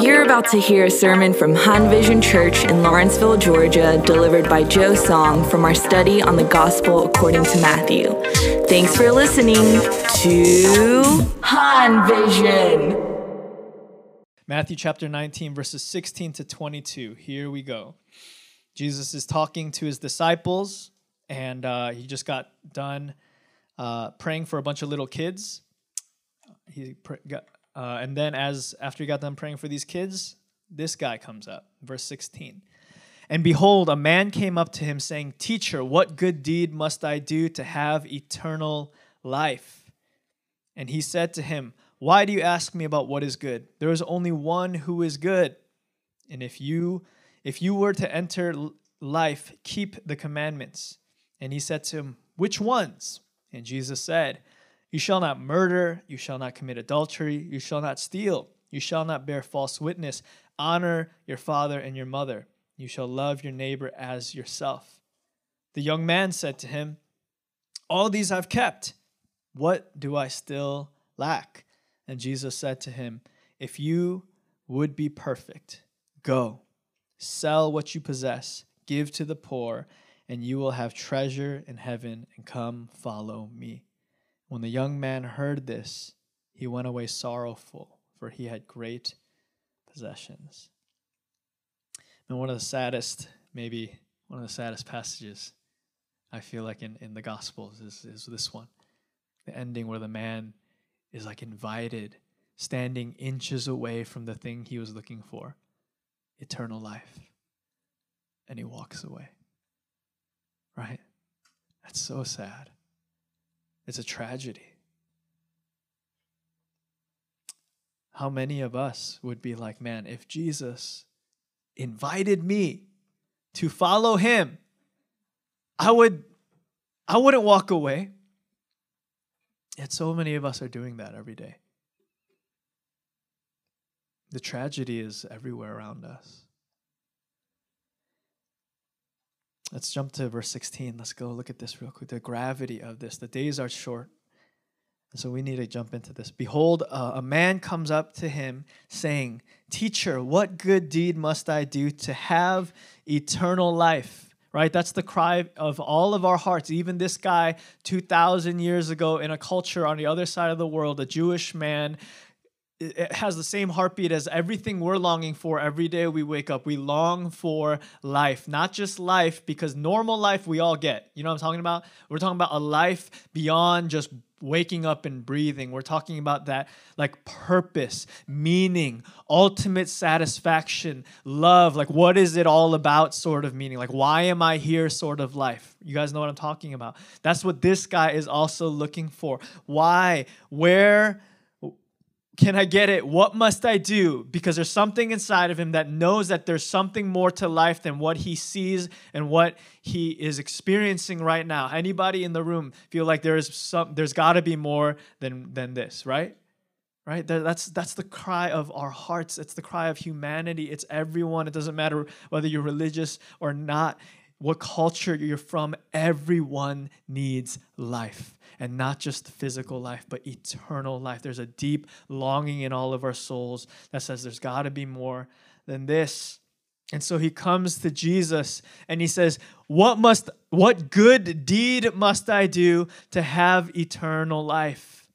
You're about to hear a sermon from Han Vision Church in Lawrenceville, Georgia, delivered by Joe Song from our study on the Gospel according to Matthew. Thanks for listening to Han Vision. Matthew chapter 19, verses 16 to 22. Here we go. Jesus is talking to his disciples, and uh, he just got done uh, praying for a bunch of little kids. He pr- got, uh, and then, as after he got done praying for these kids, this guy comes up, verse 16. And behold, a man came up to him, saying, Teacher, what good deed must I do to have eternal life? And he said to him, Why do you ask me about what is good? There is only one who is good. And if you if you were to enter life, keep the commandments. And he said to him, Which ones? And Jesus said, you shall not murder, you shall not commit adultery, you shall not steal, you shall not bear false witness, honor your father and your mother, you shall love your neighbor as yourself. The young man said to him, All these I've kept. What do I still lack? And Jesus said to him, If you would be perfect, go, sell what you possess, give to the poor, and you will have treasure in heaven, and come follow me. When the young man heard this, he went away sorrowful, for he had great possessions. And one of the saddest, maybe one of the saddest passages I feel like in, in the Gospels is, is this one. The ending where the man is like invited, standing inches away from the thing he was looking for eternal life. And he walks away. Right? That's so sad. It's a tragedy. How many of us would be like, man, if Jesus invited me to follow him, I would I wouldn't walk away. Yet so many of us are doing that every day. The tragedy is everywhere around us. Let's jump to verse 16. Let's go look at this real quick. The gravity of this. The days are short. So we need to jump into this. Behold, uh, a man comes up to him saying, Teacher, what good deed must I do to have eternal life? Right? That's the cry of all of our hearts. Even this guy, 2,000 years ago, in a culture on the other side of the world, a Jewish man it has the same heartbeat as everything we're longing for every day we wake up. We long for life, not just life, because normal life we all get. You know what I'm talking about? We're talking about a life beyond just waking up and breathing. We're talking about that like purpose, meaning, ultimate satisfaction, love. Like, what is it all about, sort of meaning? Like, why am I here, sort of life? You guys know what I'm talking about. That's what this guy is also looking for. Why? Where? Can I get it? What must I do? Because there's something inside of him that knows that there's something more to life than what he sees and what he is experiencing right now. Anybody in the room feel like there is some there's got to be more than than this, right? Right? That's that's the cry of our hearts. It's the cry of humanity. It's everyone. It doesn't matter whether you're religious or not what culture you're from, everyone needs life. And not just physical life, but eternal life. There's a deep longing in all of our souls that says there's got to be more than this. And so he comes to Jesus and he says, "What must what good deed must I do to have eternal life?"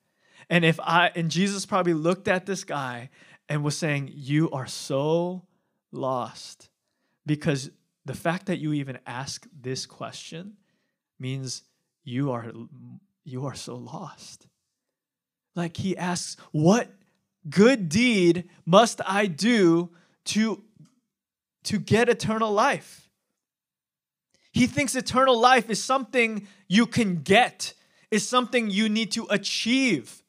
And if I and Jesus probably looked at this guy and was saying, "You are so lost because the fact that you even ask this question means you are you are so lost. Like he asks what good deed must i do to to get eternal life? He thinks eternal life is something you can get is something you need to achieve.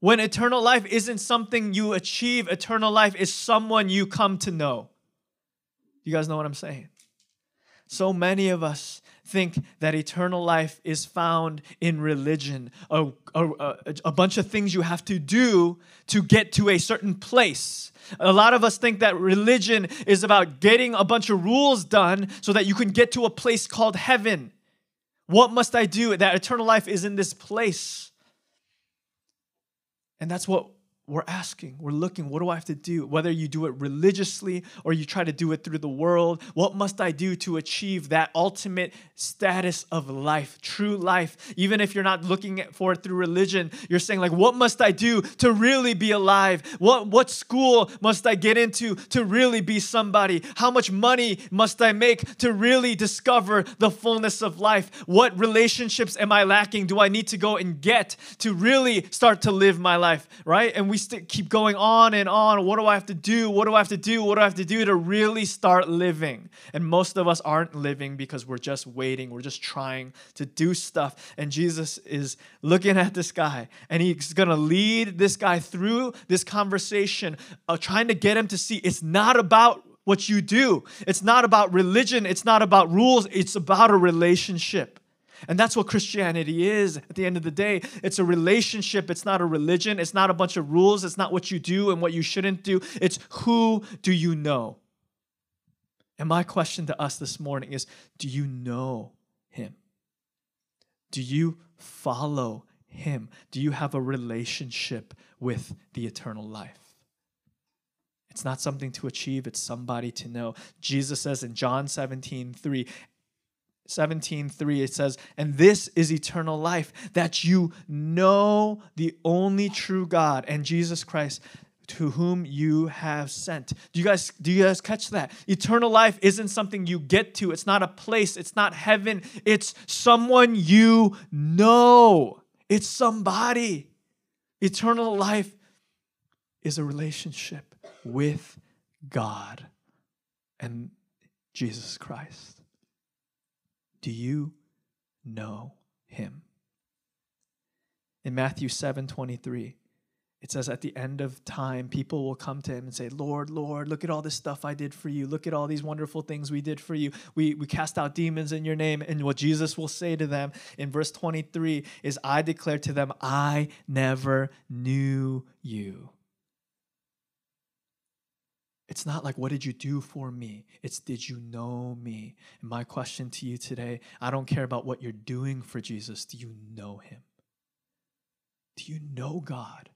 When eternal life isn't something you achieve eternal life is someone you come to know. You guys know what I'm saying? So many of us think that eternal life is found in religion, a, a, a, bunch of things you have to do to get to a certain place. A lot of us think that religion is about getting a bunch of rules done so that you can get to a place called heaven. What must I do? That eternal life is in this place. And that's what we're asking, we're looking, what do I have to do? Whether you do it religiously or you try to do it through the world, what must I do to achieve that ultimate status of life, true life? Even if you're not looking for it through religion, you're saying, like, what must I do to really be alive? What, what school must I get into to really be somebody? How much money must I make to really discover the fullness of life? What relationships am I lacking? Do I need to go and get to really start to live my life, right? And we we st- keep going on and on. What do I have to do? What do I have to do? What do I have to do to really start living? And most of us aren't living because we're just waiting. We're just trying to do stuff. And Jesus is looking at this guy and he's going to lead this guy through this conversation, uh, trying to get him to see it's not about what you do. It's not about religion. It's not about rules. It's about a relationship. And that's what Christianity is at the end of the day. It's a relationship, it's not a religion, it's not a bunch of rules, it's not what you do and what you shouldn't do. It's who do you know? And my question to us this morning is do you know him? Do you follow him? Do you have a relationship with the eternal life? It's not something to achieve, it's somebody to know. Jesus says in John 17, 3, 17 3 it says and this is eternal life that you know the only true god and jesus christ to whom you have sent. Do you guys do you guys catch that? Eternal life isn't something you get to. It's not a place. It's not heaven. It's someone you know. It's somebody. Eternal life is a relationship with god and jesus christ do you know him? In Matthew 7 23, it says, At the end of time, people will come to him and say, Lord, Lord, look at all this stuff I did for you. Look at all these wonderful things we did for you. We, we cast out demons in your name. And what Jesus will say to them in verse 23 is, I declare to them, I never knew you. It's not like, what did you do for me? It's, did you know me? And my question to you today I don't care about what you're doing for Jesus. Do you know him? Do you know God?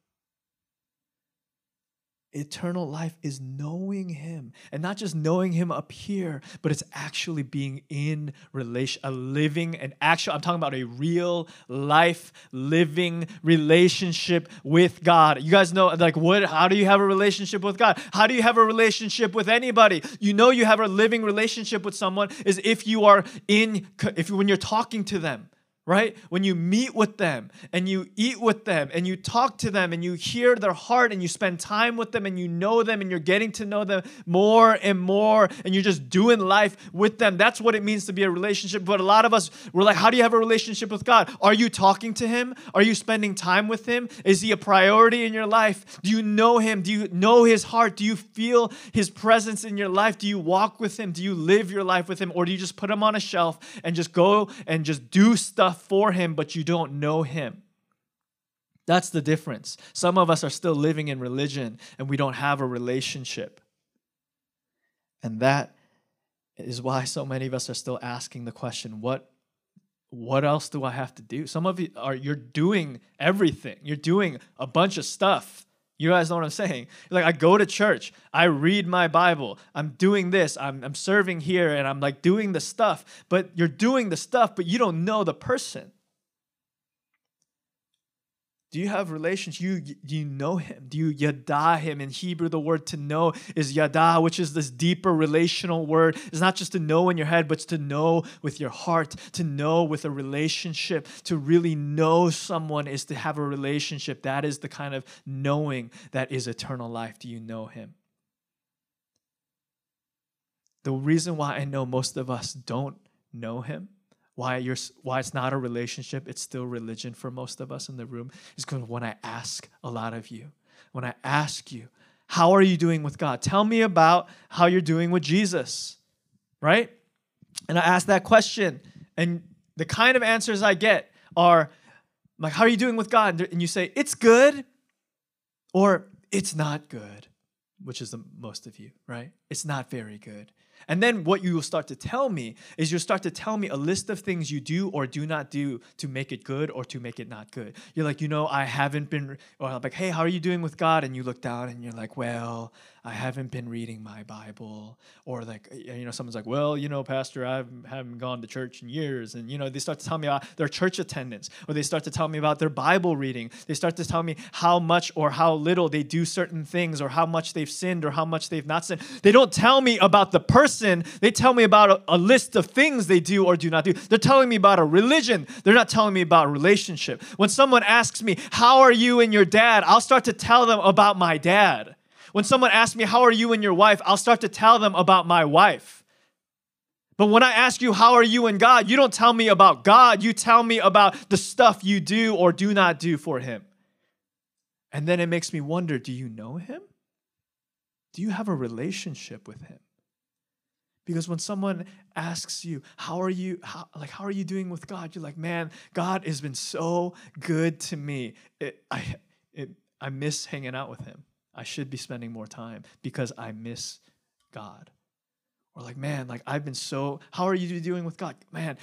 Eternal life is knowing Him and not just knowing Him up here, but it's actually being in relation, a living and actual, I'm talking about a real life living relationship with God. You guys know, like, what, how do you have a relationship with God? How do you have a relationship with anybody? You know, you have a living relationship with someone is if you are in, if when you're talking to them right? When you meet with them and you eat with them and you talk to them and you hear their heart and you spend time with them and you know them and you're getting to know them more and more and you're just doing life with them. That's what it means to be a relationship. But a lot of us, we're like, how do you have a relationship with God? Are you talking to Him? Are you spending time with Him? Is He a priority in your life? Do you know Him? Do you know His heart? Do you feel His presence in your life? Do you walk with Him? Do you live your life with Him? Or do you just put Him on a shelf and just go and just do stuff for him, but you don't know him. That's the difference. Some of us are still living in religion and we don't have a relationship. And that is why so many of us are still asking the question, what what else do I have to do? Some of you are you're doing everything. You're doing a bunch of stuff. You guys know what I'm saying? Like I go to church, I read my Bible, I'm doing this, I'm, I'm serving here, and I'm like doing the stuff. But you're doing the stuff, but you don't know the person. Do you have relations? You do you know him? Do you yada him? In Hebrew, the word to know is yada, which is this deeper relational word. It's not just to know in your head, but to know with your heart, to know with a relationship. To really know someone is to have a relationship. That is the kind of knowing that is eternal life. Do you know him? The reason why I know most of us don't know him why you're why it's not a relationship it's still religion for most of us in the room is because when i ask a lot of you when i ask you how are you doing with god? Tell me about how you're doing with jesus right? And i ask that question and the kind of answers i get are like how are you doing with god? And you say it's good or it's not good which is the most of you right? It's not very good And then what you will start to tell me is you'll start to tell me a list of things you do or do not do to make it good or to make it not good. You're like, you know, I haven't been, or I'm like, hey, how are you doing with God? And you look down and you're like, well, I haven't been reading my Bible. Or like, you know, someone's like, well, you know, Pastor, I haven't gone to church in years. And, you know, they start to tell me about their church attendance or they start to tell me about their Bible reading. They start to tell me how much or how little they do certain things or how much they've sinned or how much they've not sinned. They don't tell me about the person they tell me about a, a, list of things they do or do not do. They're telling me about a religion. They're not telling me about a relationship. When someone asks me, How are you and your dad? I'll start to tell them about my dad. When someone asks me, How are you and your wife? I'll start to tell them about my wife. But when I ask you, How are you and God? you don't tell me about God. You tell me about the stuff you do or do not do for Him. And then it makes me wonder do you know Him? Do you have a relationship with Him? Because when someone asks you, how are you, how, like, how are you doing with God? You're like, man, God has been so good to me. It, I, it, I miss hanging out with him. I should be spending more time because I miss God. Or like, man, like I've been so, how are you doing with God? Man,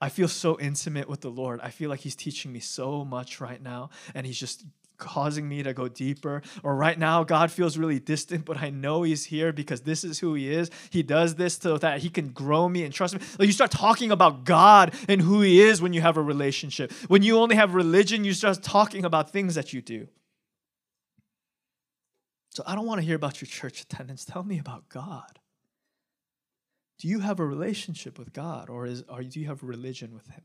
I feel so intimate with the Lord. I feel like He's teaching me so much right now, and He's just causing me to go deeper. Or right now, God feels really distant, but I know He's here because this is who He is. He does this so that He can grow me and trust me. Like you start talking about God and who He is when you have a relationship. When you only have religion, you start talking about things that you do. So I don't want to hear about your church attendance. Tell me about God. Do you have a relationship with God or, is, or do you have religion with Him?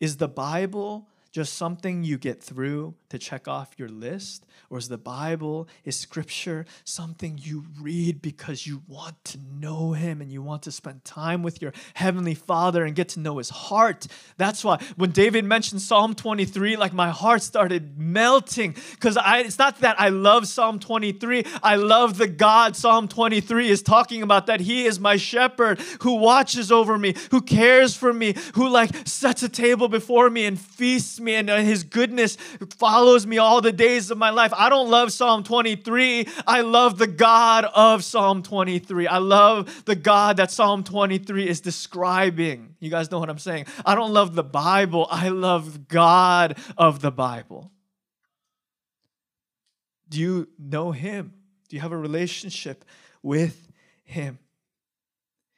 Is the Bible just something you get through to check off your list? Or is the Bible, is scripture something you read because you want to know Him and you want to spend time with your Heavenly Father and get to know His heart? That's why when David mentioned Psalm 23, like my heart started melting because it's not that I love Psalm 23, I love the God Psalm 23 is talking about that He is my shepherd who watches over me, who cares for me, who like sets a table before me and feasts me and uh, his goodness follows me all the days of my life. I don't love Psalm 23. I love the God of Psalm 23. I love the God that Psalm 23 is describing. You guys know what I'm saying? I don't love the Bible. I love God of the Bible. Do you know him? Do you have a relationship with him?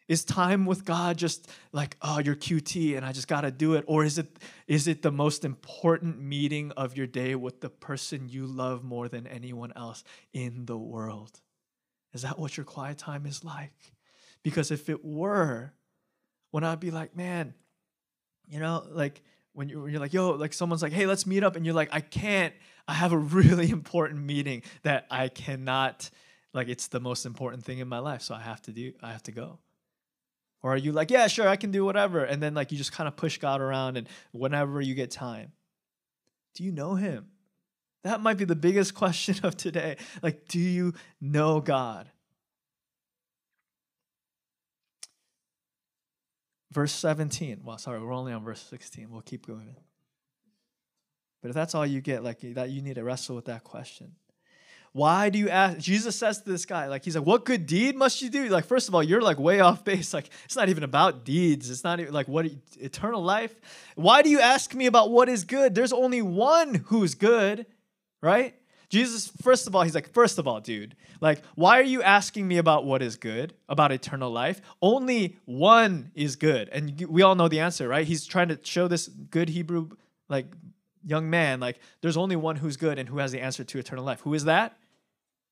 Is time with God just like, oh, you're QT and I just got to do it? Or is it, is it the most important meeting of your day with the person you love more than anyone else in the world? Is that what your quiet time is like? Because if it were, when I'd be like, man, you know, like when you're, when you're like, yo, like someone's like, hey, let's meet up. And you're like, I can't, I have a really important meeting that I cannot, like, it's the most important thing in my life. So I have to do, I have to go. Or are you like, yeah, sure, I can do whatever. And then like you just kind of push God around and whenever you get time. Do you know him? That might be the biggest question of today. Like, do you know God? Verse 17. Well, sorry, we're only on verse 16. We'll keep going. But if that's all you get, like that, you need to wrestle with that question. Why do you ask? Jesus says to this guy, like, he's like, what good deed must you do? Like, first of all, you're like way off base. Like, it's not even about deeds. It's not even like what eternal life. Why do you ask me about what is good? There's only one who's good, right? Jesus, first of all, he's like, first of all, dude, like, why are you asking me about what is good, about eternal life? Only one is good. And we all know the answer, right? He's trying to show this good Hebrew, like, young man, like, there's only one who's good and who has the answer to eternal life. Who is that?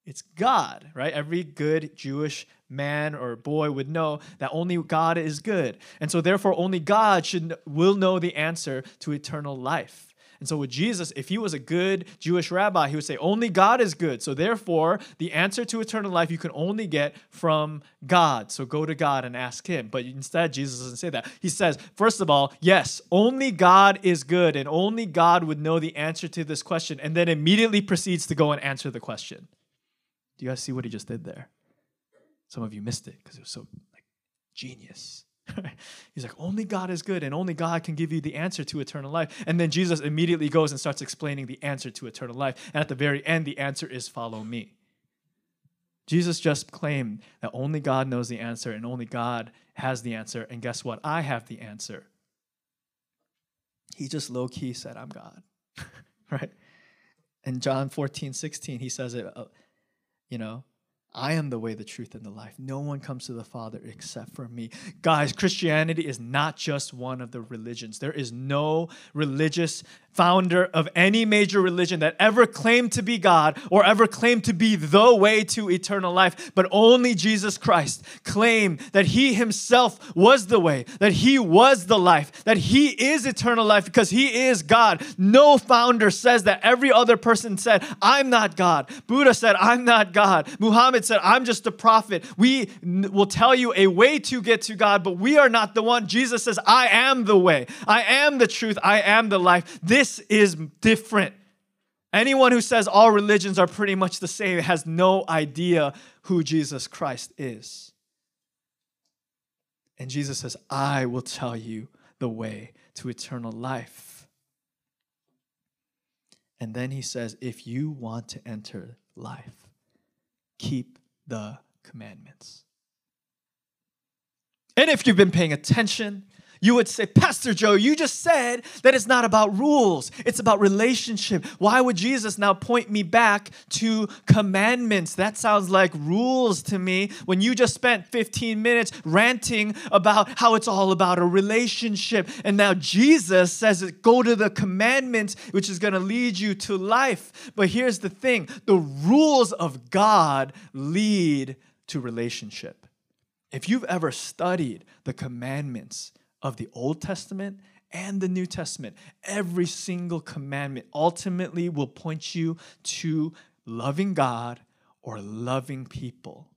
It's God, right? Every good Jewish man or boy would know that only God is good. And so therefore only God should will know the answer to eternal life. And so with Jesus, if he was a good Jewish rabbi, he would say, only God is good. So therefore, the answer to eternal life you can only get from God. So go to God and ask him. But instead, Jesus doesn't say that. He says, first of all, yes, only God is good, and only God would know the answer to this question, and then immediately proceeds to go and answer the question. Do you guys see what he just did there? Some of you missed it because it was so like genius. He's like, only God is good, and only God can give you the answer to eternal life. And then Jesus immediately goes and starts explaining the answer to eternal life. And at the very end, the answer is follow me. Jesus just claimed that only God knows the answer and only God has the answer. And guess what? I have the answer. He just low key said, I'm God. right? In John 14, 16, he says it, uh, you know, I am the way, the truth, and the life. No one comes to the Father except for me. Guys, Christianity is not just one of the religions. There is no religious founder of any major religion that ever claimed to be God or ever claimed to be the way to eternal life, but only Jesus Christ claimed that he himself was the way, that he was the life, that he is eternal life because he is God. No founder says that. Every other person said, I'm not God. Buddha said, I'm not God. Muhammad said, I'm just a prophet. We will tell you a way to get to God, but we are not the one. Jesus says, I am the way. I am the truth. I am the life. This is different. Anyone who says all religions are pretty much the same has no idea who Jesus Christ is. And Jesus says, I will tell you the way to eternal life. And then he says, if you want to enter life, keep the commandments. And if you've been paying attention, you would say, Pastor Joe, you just said that it's not about rules, it's about relationship. Why would Jesus now point me back to commandments? That sounds like rules to me when you just spent 15 minutes ranting about how it's all about a relationship. And now Jesus says, Go to the commandments, which is going to lead you to life. But here's the thing the rules of God lead to relationship. If you've ever studied the commandments, of the Old Testament and the New Testament. Every single commandment ultimately will point you to loving God or loving people.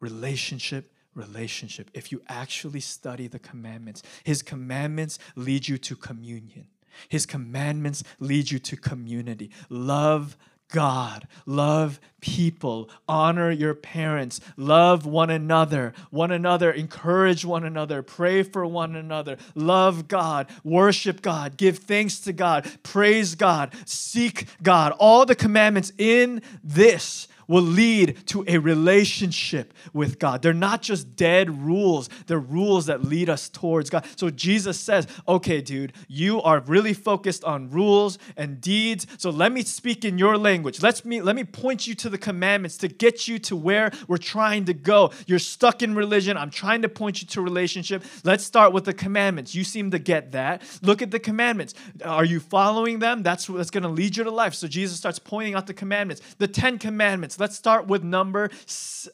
Relationship, relationship. If you actually study the commandments, His commandments lead you to communion. His commandments lead you to community. Love God, love people, honor your parents, love one another, one another, encourage one another, pray for one another, love God, worship God, give thanks to God, praise God, seek God. All the commandments in this will lead to a relationship with God. They're not just dead rules, they're rules that lead us towards God. So Jesus says, okay, dude, you are really focused on rules and deeds. So let me speak in your language. Let's me, let me point you to the commandments to get you to where we're trying to go. You're stuck in religion. I'm trying to point you to relationship. Let's start with the commandments. You seem to get that. Look at the commandments. Are you following them? That's what's going to lead you to life. So Jesus starts pointing out the commandments. The 10 commandments. Let's start with number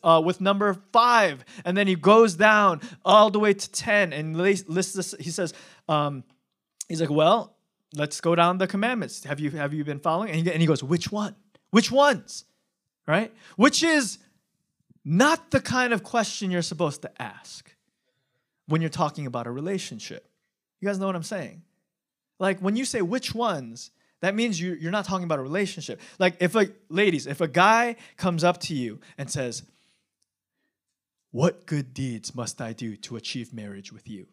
uh, with number five, and then he goes down all the way to ten and lists this. He says, um, he's like, well, let's go down the commandments. Have you have you been following? And he, and he goes, which one? Which ones? Right? Which is not the kind of question you're supposed to ask when you're talking about a relationship. You guys know what I'm saying? Like when you say which ones, that means you, you're not talking about a relationship. Like if a ladies, if a guy comes up to you and says, "What good deeds must I do to achieve marriage with you?"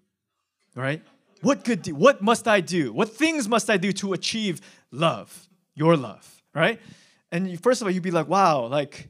Right? What good de- what must I do? What things must I do to achieve love, your love, right? And you, first of all, you'd be like, "Wow, like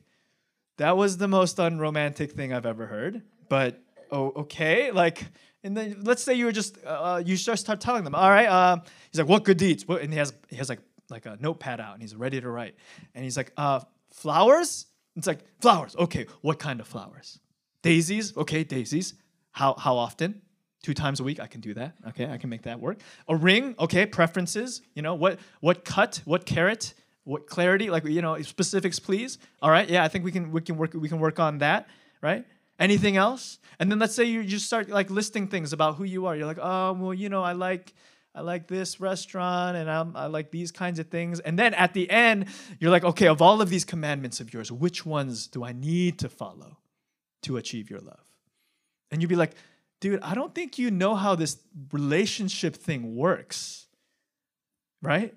that was the most unromantic thing I've ever heard." But oh, okay, like and then let's say you were just uh, uh, you just start telling them, all right. Uh, he's like, what good deeds? What? And he has he has like like a notepad out and he's ready to write. And he's like, uh, flowers. It's like flowers. Okay, what kind of flowers? Daisies. Okay, daisies. How how often? Two times a week. I can do that. Okay, I can make that work. A ring. Okay, preferences. You know what what cut? What carat? What clarity? Like you know specifics, please. All right. Yeah, I think we can we can work we can work on that. Right. Anything else? And then let's say you just start like listing things about who you are. You're like, oh, well, you know, I like I like this restaurant and I'm, I like these kinds of things. And then at the end, you're like, okay, of all of these commandments of yours, which ones do I need to follow to achieve your love? And you'd be like, dude, I don't think you know how this relationship thing works, right?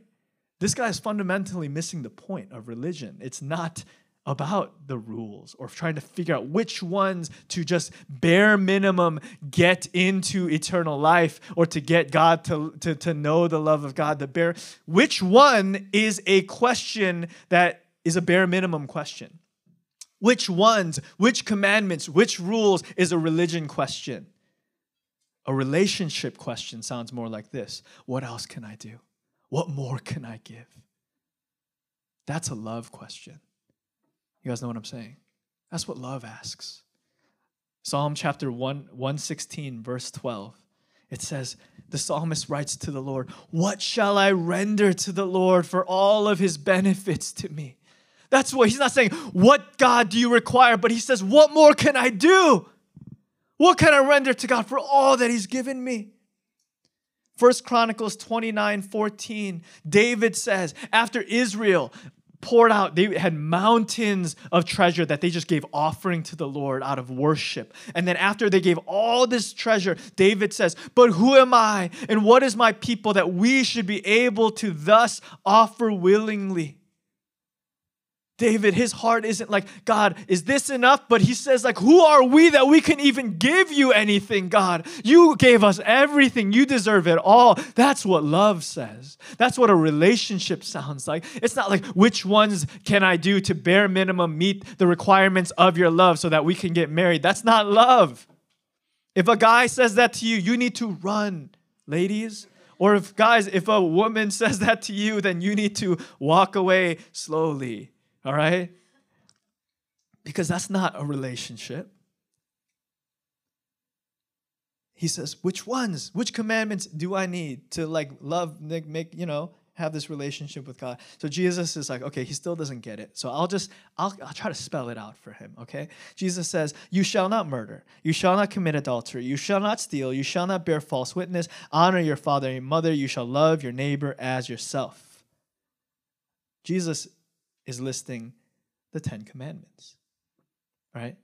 This guy is fundamentally missing the point of religion. It's not about the rules or trying to figure out which ones to just bare minimum get into eternal life or to get God to, to, to know the love of God. The bare which one is a question that is a bare minimum question. Which ones, which commandments, which rules is a religion question. A relationship question sounds more like this What else can I do? What more can I give? That's a love question. You guys know what I'm saying? That's what love asks. Psalm chapter 1, 116, verse 12. It says, the psalmist writes to the Lord, What shall I render to the Lord for all of his benefits to me? That's what he's not saying, What God do you require? But he says, What more can I do? What can I render to God for all that he's given me? First Chronicles 29 14, David says, after Israel poured out, they had mountains of treasure that they just gave offering to the Lord out of worship. And then after they gave all this treasure, David says, But who am I and what is my people that we should be able to thus offer willingly? David, his heart isn't like, God, is this enough? But he says, like, who are we that we can even give you anything, God? You gave us everything. You deserve it all. That's what love says. That's what a relationship sounds like. It's not like, which ones can I do to bare minimum meet the requirements of your love so that we can get married? That's not love. If a guy says that to you, you need to run, ladies. Or if guys, if a woman says that to you, then you need to walk away slowly all right? Because that's not a relationship. He says, which ones, which commandments do I need to like love, make, you know, have this relationship with God. So Jesus is like, okay, he still doesn't get it. So I'll just, I'll, I'll try to spell it out for him, okay? Jesus says, You shall not murder. You shall not commit adultery. You shall not steal. You shall not bear false witness. Honor your father and your mother. You shall love your neighbor as yourself. Jesus is listing the Ten Commandments, right?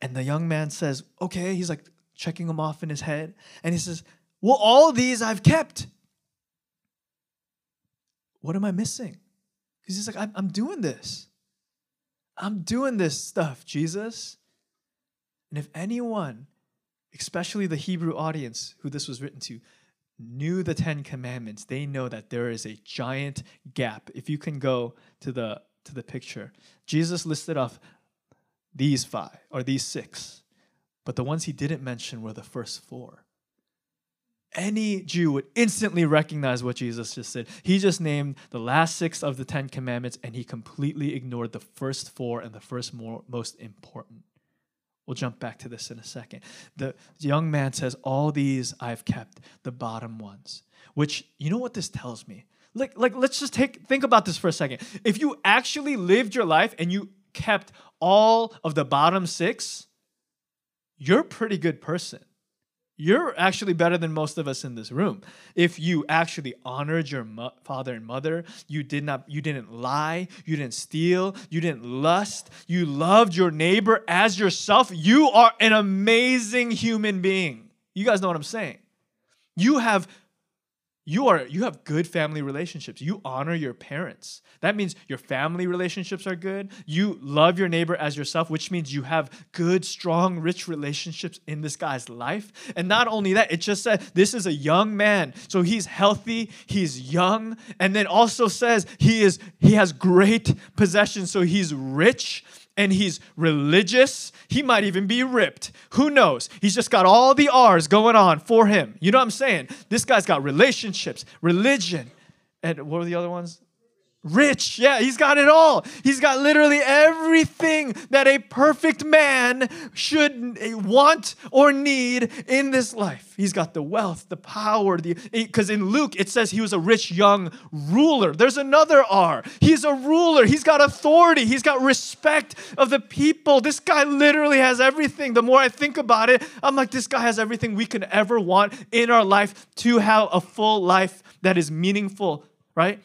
And the young man says, okay, he's like checking them off in his head. And he says, well, all these I've kept. What am I missing? Because he's like, I'm, I'm doing this. I'm doing this stuff, Jesus. And if anyone, especially the Hebrew audience who this was written to, knew the Ten Commandments, they know that there is a giant gap. If you can go to the to the picture, Jesus listed off these five or these six, but the ones he didn't mention were the first four. Any Jew would instantly recognize what Jesus just said. He just named the last six of the Ten Commandments and he completely ignored the first four and the first more, most important. We'll jump back to this in a second. The young man says, All these I've kept, the bottom ones. Which, you know what this tells me? Like, like let's just take think about this for a second. If you actually lived your life and you kept all of the bottom six, you're a pretty good person you're actually better than most of us in this room. If you actually honored your mo- father and mother you did not you didn't lie you didn't steal you didn't lust you loved your neighbor as yourself you are an amazing human being. You guys know what i'm saying. You have you are you have good family relationships. You honor your parents. That means your family relationships are good. You love your neighbor as yourself which means you have good strong rich relationships in this guy's life. And not only that it just said this is a young man. So he's healthy he's young and then also says he is he has great possessions. So he's rich and he's religious. He might even be ripped. Who knows? He's just got all the R's going on for him. You know what I'm saying? This guy's got relationships, religion, and what are the other ones? Rich, yeah, he's got it all. He's got literally everything that a perfect man should eh, want or need in this life. He's got the wealth, the power, the eh, because in Luke it says he was a rich young ruler. There's another R. He's a ruler. He's got authority. He's got respect of the people. This guy literally has everything. The more I think about it, I'm like, this guy has everything we can ever want in our life to have a full life that is meaningful, right?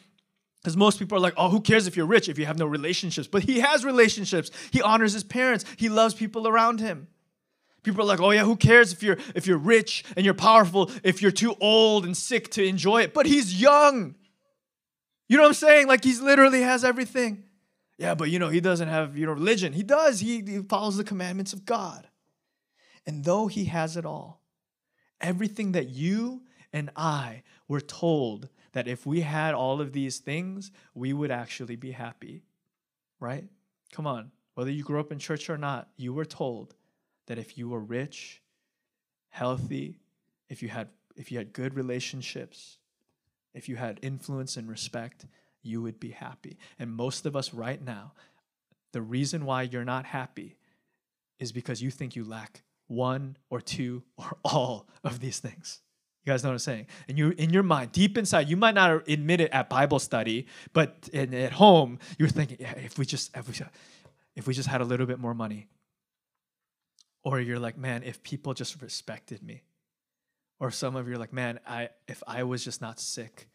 Because most people are like, oh, who cares if you're rich if you have no relationships? But he has relationships. He honors his parents. He loves people around him. People are like, oh yeah, who cares if you're if you're rich and you're powerful, if you're too old and sick to enjoy it? But he's young. You know what I'm saying? Like he's literally has everything. Yeah, but you know, he doesn't have, you know, religion. He does. He, he follows the commandments of God. And though he has it all, everything that you and I were told that if we had all of these things, we would actually be happy, right? Come on. whether you grew up in church or not, you were told that if you were rich, healthy, if you had if you had good relationships, if you had influence and respect, you would be happy. And most of us right now, the reason why you're not happy is because you think you lack one or two or all of these things. You guys know what I'm saying? And you, in your mind, deep inside, you might not admit it at Bible study, but in, at home, you're thinking, yeah, if we just, if we, if we just had a little bit more money, or you're like, man, if people just respected me, or some of you are like, man, I if I was just not sick,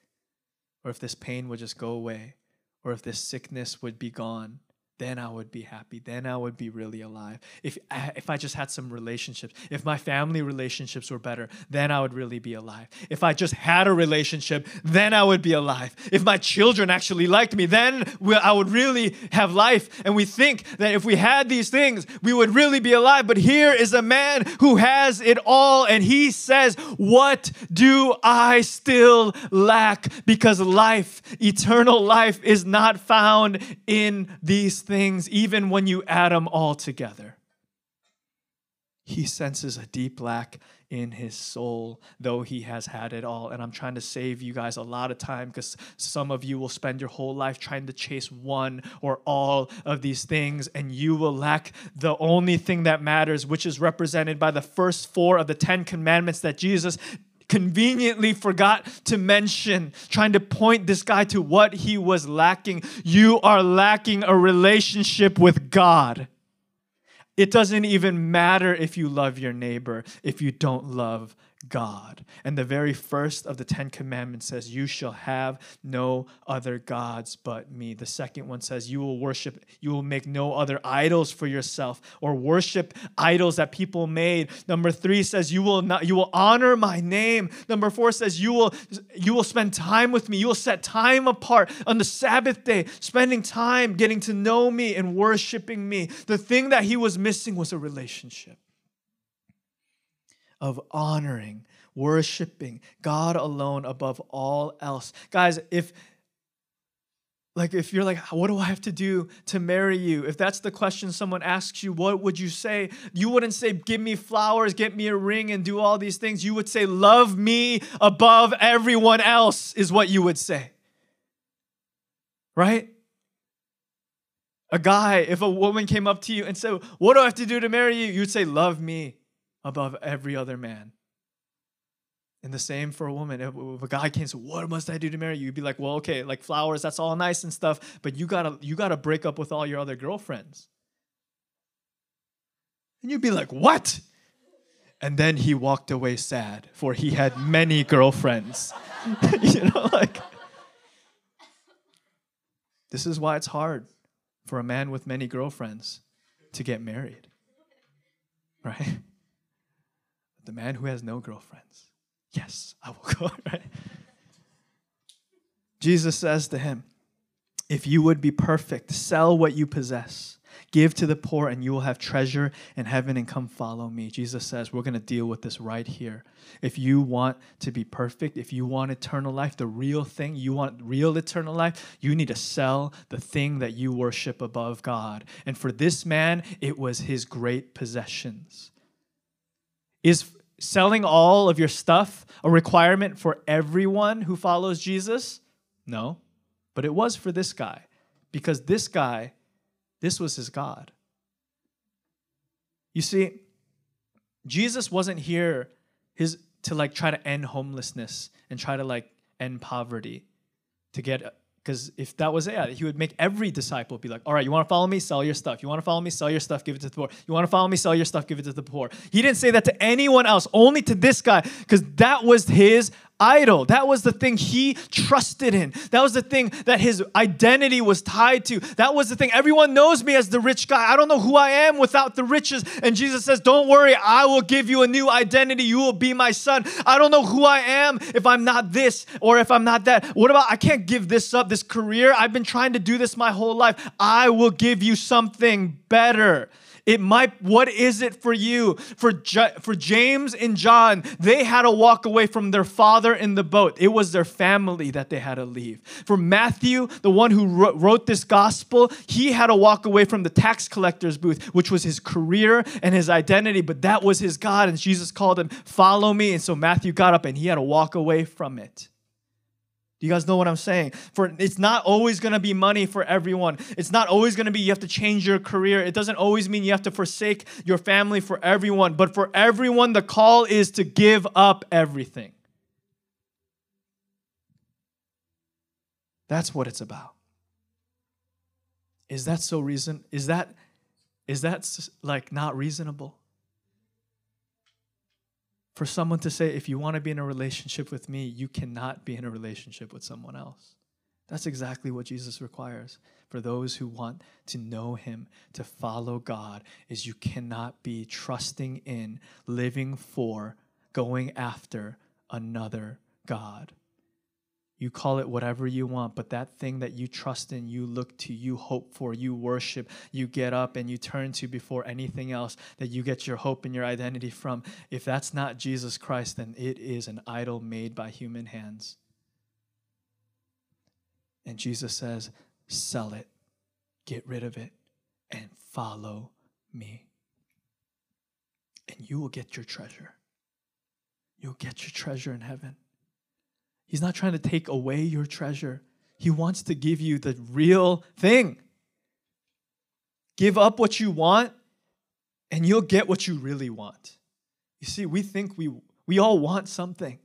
or if this pain would just go away, or if this sickness would be gone, then I would be happy. Then I would be really alive. If I, if I just had some relationships, if my family relationships were better, then I would really be alive. If I just had a relationship, then I would be alive. If my children actually liked me, then I would really have life. And we think that if we had these things, we would really be alive. But here is a man who has it all, and he says, What do I still lack? Because life, eternal life, is not found in these things, even when you add them all together. He senses a deep lack in his soul, though he has had it all. And I'm trying to save you guys a lot of time because some of you will spend your whole life trying to chase one or all of these things, and you will lack the only thing that matters, which is represented by the first four of the Ten Commandments that Jesus conveniently forgot to mention, trying to point this guy to what he was lacking. You are lacking a relationship with God. It doesn't even matter if you love your neighbor if you don't love God. And the very first of the Ten Commandments says, You shall have no other gods but me. The second one says, You will worship, you will make no other idols for yourself or worship idols that people made. Number three says, You will not, you will honor my name. Number four says, You will you will spend time with me. You will set time apart on the Sabbath day, spending time getting to know me and worshiping me. The thing that he was missing was a relationship of honoring, worshiping God alone above all else. Guys, if like if you're like what do i have to do to marry you? If that's the question someone asks you what would you say? You wouldn't say give me flowers get me a ring and do all these things. You would say love me above everyone else is what you would say. Right? A guy if a woman came up to you and said what do i have to do to marry you? You'd say love me above every other man. And the same for a woman. If, if a guy came and said, "What must I do to marry you?" You'd be like, "Well, okay, like flowers, that's all nice and stuff, but you gotta you gotta break up with all your other girlfriends." And you'd be like, "What?" And then he walked away sad, for he had many girlfriends. you know, like this is why it's hard for a man with many girlfriends to get married, right? The man who has no girlfriends. Yes, I will go. Right? Jesus says to him, If you would be perfect, sell what you possess, give to the poor, and you will have treasure in heaven, and come follow me. Jesus says, We're going to deal with this right here. If you want to be perfect, if you want eternal life, the real thing, you want real eternal life, you need to sell the thing that you worship above God. And for this man, it was his great possessions. Is selling all of your stuff a requirement for everyone who follows Jesus? No. But it was for this guy because this guy, this was his God. You see, Jesus wasn't here his to like try to end homelessness and try to like end poverty to get because if that was it, he would make every disciple be like, all right, you want to follow me? Sell your stuff. You want to follow me? Sell your stuff. Give it to the poor. You want to follow me? Sell your stuff. Give it to the poor. He didn't say that to anyone else, only to this guy, because that was his idol. That was the thing he trusted in. That was the thing that his identity was tied to. That was the thing. Everyone knows me as the rich guy. I don't know who I am without the riches. And Jesus says, Don't worry, I will give you a new identity. You will be my son. I don't know who I am if I'm not this or if I'm not that. What about I can't give this up, this career? I've been trying to do this my whole life. I will give you something better. It might, what is it for you? For, for James and John, they had to walk away from their father in the boat. It was their family that they had to leave. For Matthew, the one who wrote this gospel, he had to walk away from the tax collector's booth, which was his career and his identity, but that was his God. And Jesus called him, Follow me. And so Matthew got up and he had to walk away from it. You guys know what I'm saying? For it's not always going to be money for everyone. It's not always going to be you have to change your career. It doesn't always mean you have to forsake your family for everyone, but for everyone the call is to give up everything. That's what it's about. Is that so reason is that is that like not reasonable? For someone to say, if you want to be in a relationship with me, you cannot be in a relationship with someone else. That's exactly what Jesus requires for those who want to know him, to follow God, is you cannot be trusting in, living for, going after another God. You call it whatever you want, but that thing that you trust in, you look to, you hope for, you worship, you get up and you turn to before anything else that you get your hope and your identity from, if that's not Jesus Christ, then it is an idol made by human hands. And Jesus says, sell it, get rid of it, and follow me. And you will get your treasure. You'll get your treasure in heaven. He's not trying to take away your treasure. He wants to give you the real thing. Give up what you want, and you'll get what you really want. You see, we think we we all want something.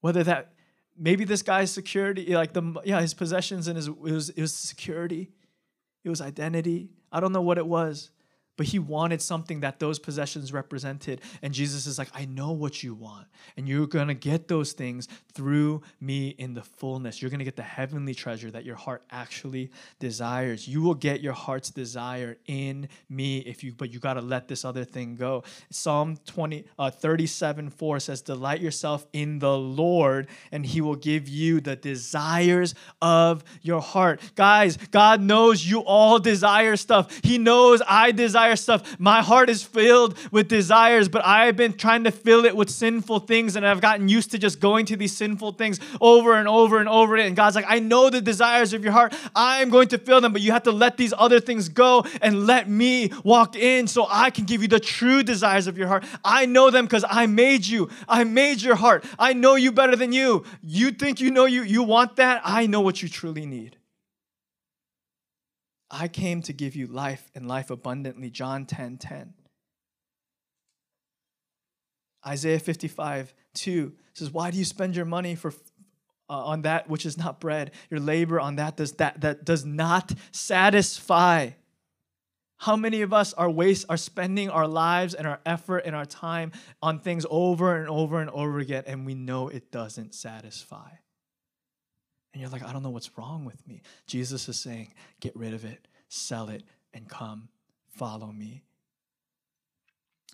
Whether that maybe this guy's security, like the yeah, his possessions and his it was it was security, it was identity. I don't know what it was but he wanted something that those possessions represented. And Jesus is like, I know what you want. And you're going to get those things through me in the fullness. You're going to get the heavenly treasure that your heart actually desires. You will get your heart's desire in me if you, but you got to let this other thing go. Psalm 20, uh, 37 4 says, Delight yourself in the Lord, and he will give you the desires of your heart. Guys, God knows you all desire stuff. He knows I desire desire stuff. My heart is filled with desires, but I've been trying to fill it with sinful things, and I've gotten used to just going to these sinful things over and over and over. And God's like, I know the desires of your heart. I'm going to fill them, but you have to let these other things go and let me walk in so I can give you the true desires of your heart. I know them because I made you. I made your heart. I know you better than you. You think you know you you want that? I know what you truly need. I came to give you life and life abundantly. John 10 10. Isaiah 55 2 says, Why do you spend your money for, uh, on that which is not bread? Your labor on that does, that, that does not satisfy. How many of us are waste are spending our lives and our effort and our time on things over and over and over again, and we know it doesn't satisfy? And you're like, I don't know what's wrong with me. Jesus is saying, get rid of it, sell it, and come follow me.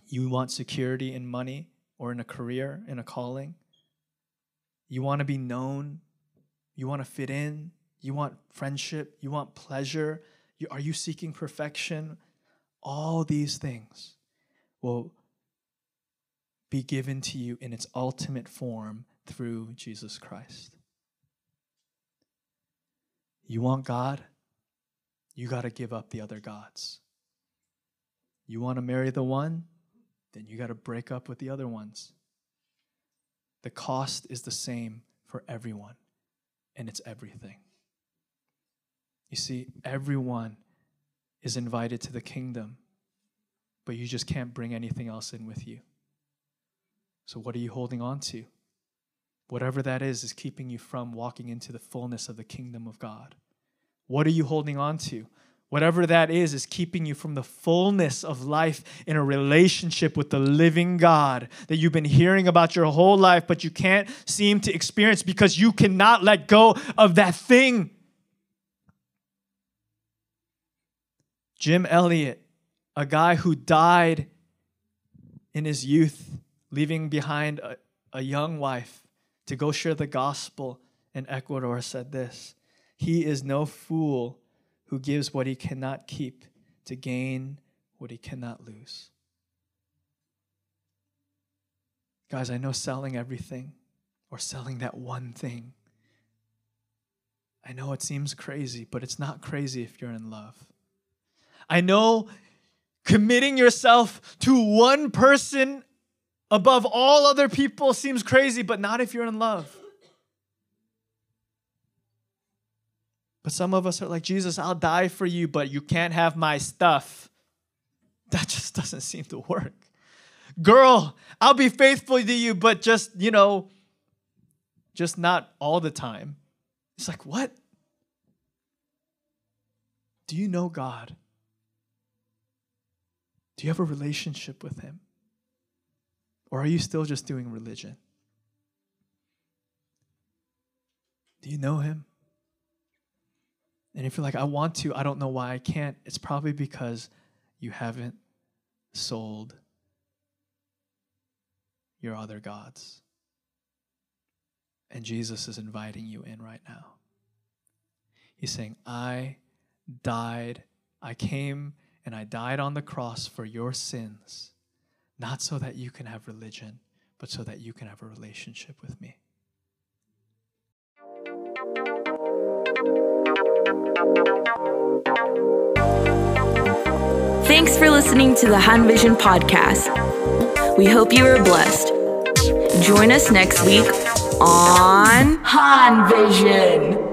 You want security in money or in a career, in a calling? You want to be known? You want to fit in? You want friendship? You want pleasure? You, are you seeking perfection? All these things will be given to you in its ultimate form through Jesus Christ. You want God? You got to give up the other gods. You want to marry the one? Then you got to break up with the other ones. The cost is the same for everyone, and it's everything. You see, everyone is invited to the kingdom, but you just can't bring anything else in with you. So, what are you holding on to? Whatever that is, is keeping you from walking into the fullness of the kingdom of God. What are you holding on to? Whatever that is, is keeping you from the fullness of life in a relationship with the living God that you've been hearing about your whole life, but you can't seem to experience because you cannot let go of that thing. Jim Elliot, a guy who died in his youth, leaving behind a, a young wife to go share the gospel in Ecuador, said this He is no fool who gives what he cannot keep to gain what he cannot lose. Guys, I know selling everything or selling that one thing. I know it seems crazy, but it's not crazy if you're in love. I know committing yourself to one person above all other people seems crazy, but not if you're in love. But some of us are like, Jesus, I'll die for you, but you can't have my stuff. That just doesn't seem to work. Girl, I'll be faithful to you, but just, you know, just not all the time. It's like, what? Do you know God? Do you have a relationship with Him? Or are you still just doing religion? Do you know Him? And if you're like, I want to, I don't know why I can't, it's probably because you haven't sold your other gods. And Jesus is inviting you in right now. He's saying, I died, I came and I died on the cross for your sins, not so that you can have religion, but so that you can have a relationship with me. Thanks for listening to the Han Vision podcast. We hope you are blessed. Join us next week on Han Vision.